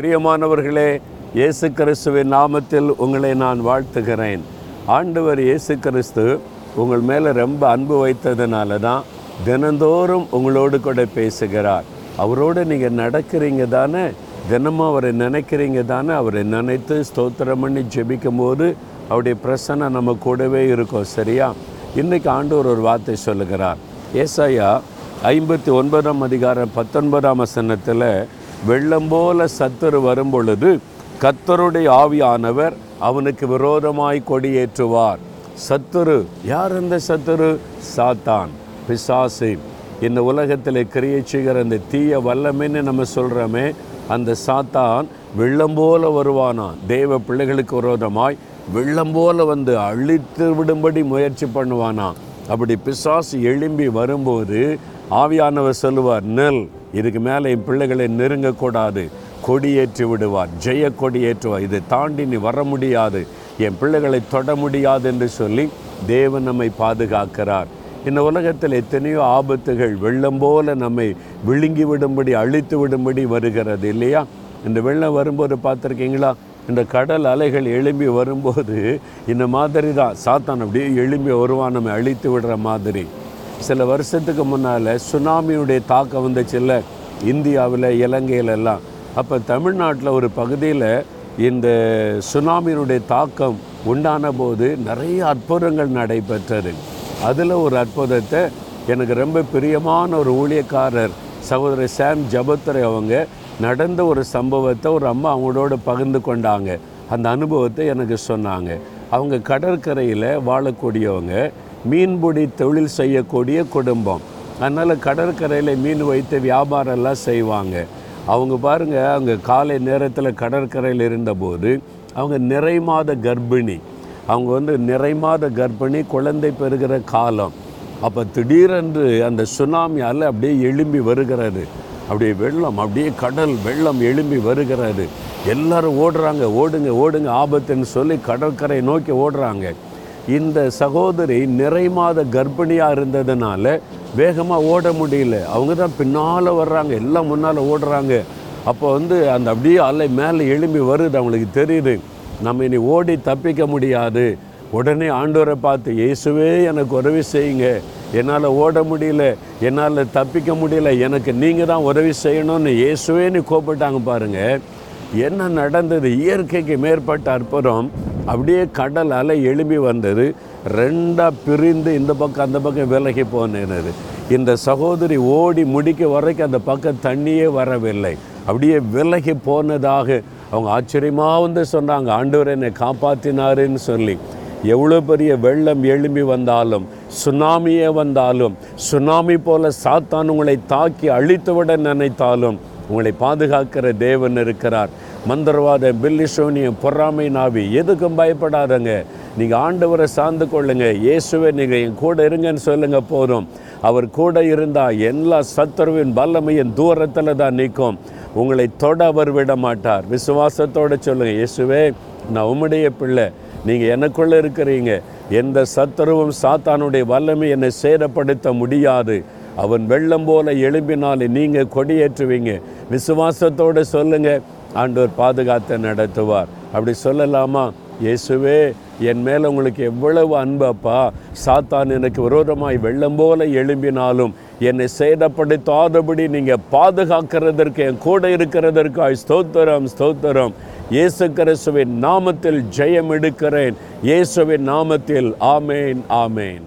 பிரியமானவர்களே இயேசு கிறிஸ்துவின் நாமத்தில் உங்களை நான் வாழ்த்துகிறேன். ஆண்டவர் இயேசு கிறிஸ்து உங்கள் மேலே ரொம்ப அன்பு வைத்ததுனால தான் தினந்தோறும் உங்களோடு கூட பேசுகிறார். அவரோடு நீங்கள் நடக்கிறீங்க தானே? தினமும் அவரை நினைக்கிறீங்க தானே? அவரை நினைத்து ஸ்தோத்திரம் பண்ணி ஜெபிக்கும் போது அவருடைய பிரசனை நம்ம கூடவே இருக்கும் சரியா? இன்றைக்கி ஆண்டவர் ஒரு வார்த்தை சொல்லுகிறார். ஏசாயா ஐம்பத்தி ஒன்பதாம் அதிகாரம் பத்தொன்பதாம் வசனத்தில் வெள்ளம் போல சத்துரு வரும் பொழுது கத்தருடைய ஆவியானவர் அவனுக்கு விரோதமாய் கொடியேற்றுவார். சத்துரு யார் அந்த சத்துரு? சாத்தான் பிசாசு. இந்த உலகத்தில் கிரியை செய்கிற அந்த தீய வல்லமைன்னு நம்ம சொல்கிறோமே அந்த சாத்தான் வெள்ளம் போல வருவானான் தேவ பிள்ளைகளுக்கு விரோதமாய் வெள்ளம் போல வந்து அழித்து விடும்படி முயற்சி பண்ணுவானான் அப்படி பிசாசு எழும்பி வரும்போது ஆவியானவர் சொல்லுவார் நெல் இதுக்கு மேலே என் பிள்ளைகளை நெருங்கக்கூடாது. கொடியேற்றி விடுவார். ஜெய கொடியேற்றுவார். இதை தாண்டி நீ வர முடியாது. என் பிள்ளைகளை தொட முடியாது என்று சொல்லி தேவன் நம்மை பாதுகாக்கிறார். இந்த உலகத்தில் எத்தனையோ ஆபத்துகள் வெள்ளம் போல நம்மை விழுங்கி விடும்படி அழித்து விடும்படி வருகிறது இல்லையா? இந்த வெள்ளம் வரும்போது பார்த்துருக்கீங்களா? இந்த கடல் அலைகள் எழும்பி வரும்போது இந்த மாதிரி தான். சாத்தான் அப்படியே எழும்பி வருவான் நம்ம அழித்து விடுற மாதிரி. சில வருஷத்துக்கு முன்னால் சுனாமியுடைய தாக்கம் வந்துச்சுல்ல இந்தியாவில் இலங்கையிலெல்லாம் அப்போ தமிழ்நாட்டில் ஒரு பகுதியில் இந்த சுனாமியினுடைய தாக்கம் உண்டான போது நிறைய அற்புதங்கள் நடைபெற்றது. அதில் ஒரு அற்புதத்தை எனக்கு ரொம்ப பிரியமான ஒரு ஊழியக்காரர் சகோதரர் சாம் ஜபத்துரை அவங்க நடந்த ஒரு சம்பவத்தை ஒரு அம்மா அவங்களோட பகிர்ந்து கொண்டாங்க. அந்த அனுபவத்தை எனக்கு சொன்னாங்க. அவங்க கடற்கரையில் வாழக்கூடியவங்க மீன்பிடி தொழில் செய்யக்கூடிய குடும்பம். அதனால் கடற்கரையில் மீன் வைத்து வியாபாரம்லாம் செய்வாங்க. அவங்க பாருங்கள் அவங்க காலை நேரத்தில் கடற்கரையில் இருந்தபோது அவங்க நிறை மாத கர்ப்பிணி. அவங்க வந்து நிறை மாத கர்ப்பிணி குழந்தை பெறுகிற காலம். அப்போ திடீரென்று அந்த சுனாமியால் அப்படியே எழும்பி வருகிறது. அப்படியே வெள்ளம் அப்படியே கடல் வெள்ளம் எழும்பி வருகிறாரு எல்லாரும் ஓடுறாங்க ஓடுங்க ஓடுங்க ஆபத்துன்னு சொல்லி கடற்கரை நோக்கி ஓடுறாங்க. இந்த சகோதரி நிறை மாத கர்ப்பிணியாக இருந்ததுனால வேகமாக ஓட முடியல. அவங்க தான் பின்னால் வர்றாங்க எல்லாம் முன்னால் ஓடுறாங்க. அப்போ வந்து அந்த அப்படியே அலை மேலே எழும்பி வருது அவங்களுக்கு தெரியுது. நம்ம இனி ஓடி தப்பிக்க முடியாது. உடனே ஆண்டோரை பார்த்து இயேசுவே எனக்கு உதவி செய்யுங்க. என்னால் ஓட முடியல என்னால் தப்பிக்க முடியல எனக்கு நீங்கள் தான் உதவி செய்யணும்னு இயேசுவேன்னு கூப்பிட்டாங்க பாருங்கள் என்ன நடந்தது? இயற்கைக்கு மேற்பட்ட அற்புதம். அப்படியே கடல் அலை எழும்பி வந்தது. ரெண்டாக பிரிந்து இந்த பக்கம் அந்த பக்கம் விலகி போனது இந்த சகோதரி ஓடி முடிக்க வரைக்கும் அந்த பக்கம் தண்ணியே வரவில்லை. அப்படியே விலகி போனதாக அவங்க ஆச்சரியமாக வந்து சொன்னாங்க. ஆண்டவர் என்னை காப்பாற்றினாருன்னு சொல்லி. எவ்வளோ பெரிய வெள்ளம் எழும்பி வந்தாலும் சுனாமியே வந்தாலும் சுனாமி போல சாத்தான் உங்களை தாக்கி அழித்துவிட நினைத்தாலும் உங்களை பாதுகாக்கிற தேவன் இருக்கிறார். மந்திரவாத பில்லிசோனியம் பொறாமை நாவி எதுக்கும் பயப்படாதங்க. நீங்கள் ஆண்டவரை சார்ந்து கொள்ளுங்க. இயேசுவை நீங்கள் என் கூட இருங்கன்னு சொல்லுங்க போதும். அவர் கூட இருந்தால் எல்லா சத்துருவின் வல்லமையின் தூரத்தில் தான் நிற்கும். உங்களை தொட அவர் விட மாட்டார் விசுவாசத்தோடு சொல்லுங்கள் இயேசுவே நான் உம்முடைய பிள்ளை. நீங்கள் எனக்குள்ளே இருக்கிறீங்க. எந்த சத்துருவும் சாத்தானுடைய வல்லமை என்னை சேதப்படுத்த முடியாது. அவன் வெள்ளம் போல எழும்பினாலே நீங்கள் கொடியேற்றுவீங்க. விசுவாசத்தோடு சொல்லுங்கள் ஆண்டவர் பாதுகாத்து நடத்துவார். அப்படி சொல்லலாமா? இயேசுவே என் மேலே உங்களுக்கு எவ்வளவு அன்பப்பா சாத்தான் எனக்கு விரோதமாய் வெள்ளம் போல எழும்பினாலும் என்னை சேதப்படுத்தாதபடி நீங்கள் பாதுகாக்கிறதற்கு என் கூட இருக்கிறதற்காய் ஸ்தோத்திரம் ஸ்தோத்திரம். இயேசு கிறிஸ்துவின் நாமத்தில் ஜெயம் எடுக்கிறேன் இயேசுவின் நாமத்தில் ஆமேன் ஆமேன்.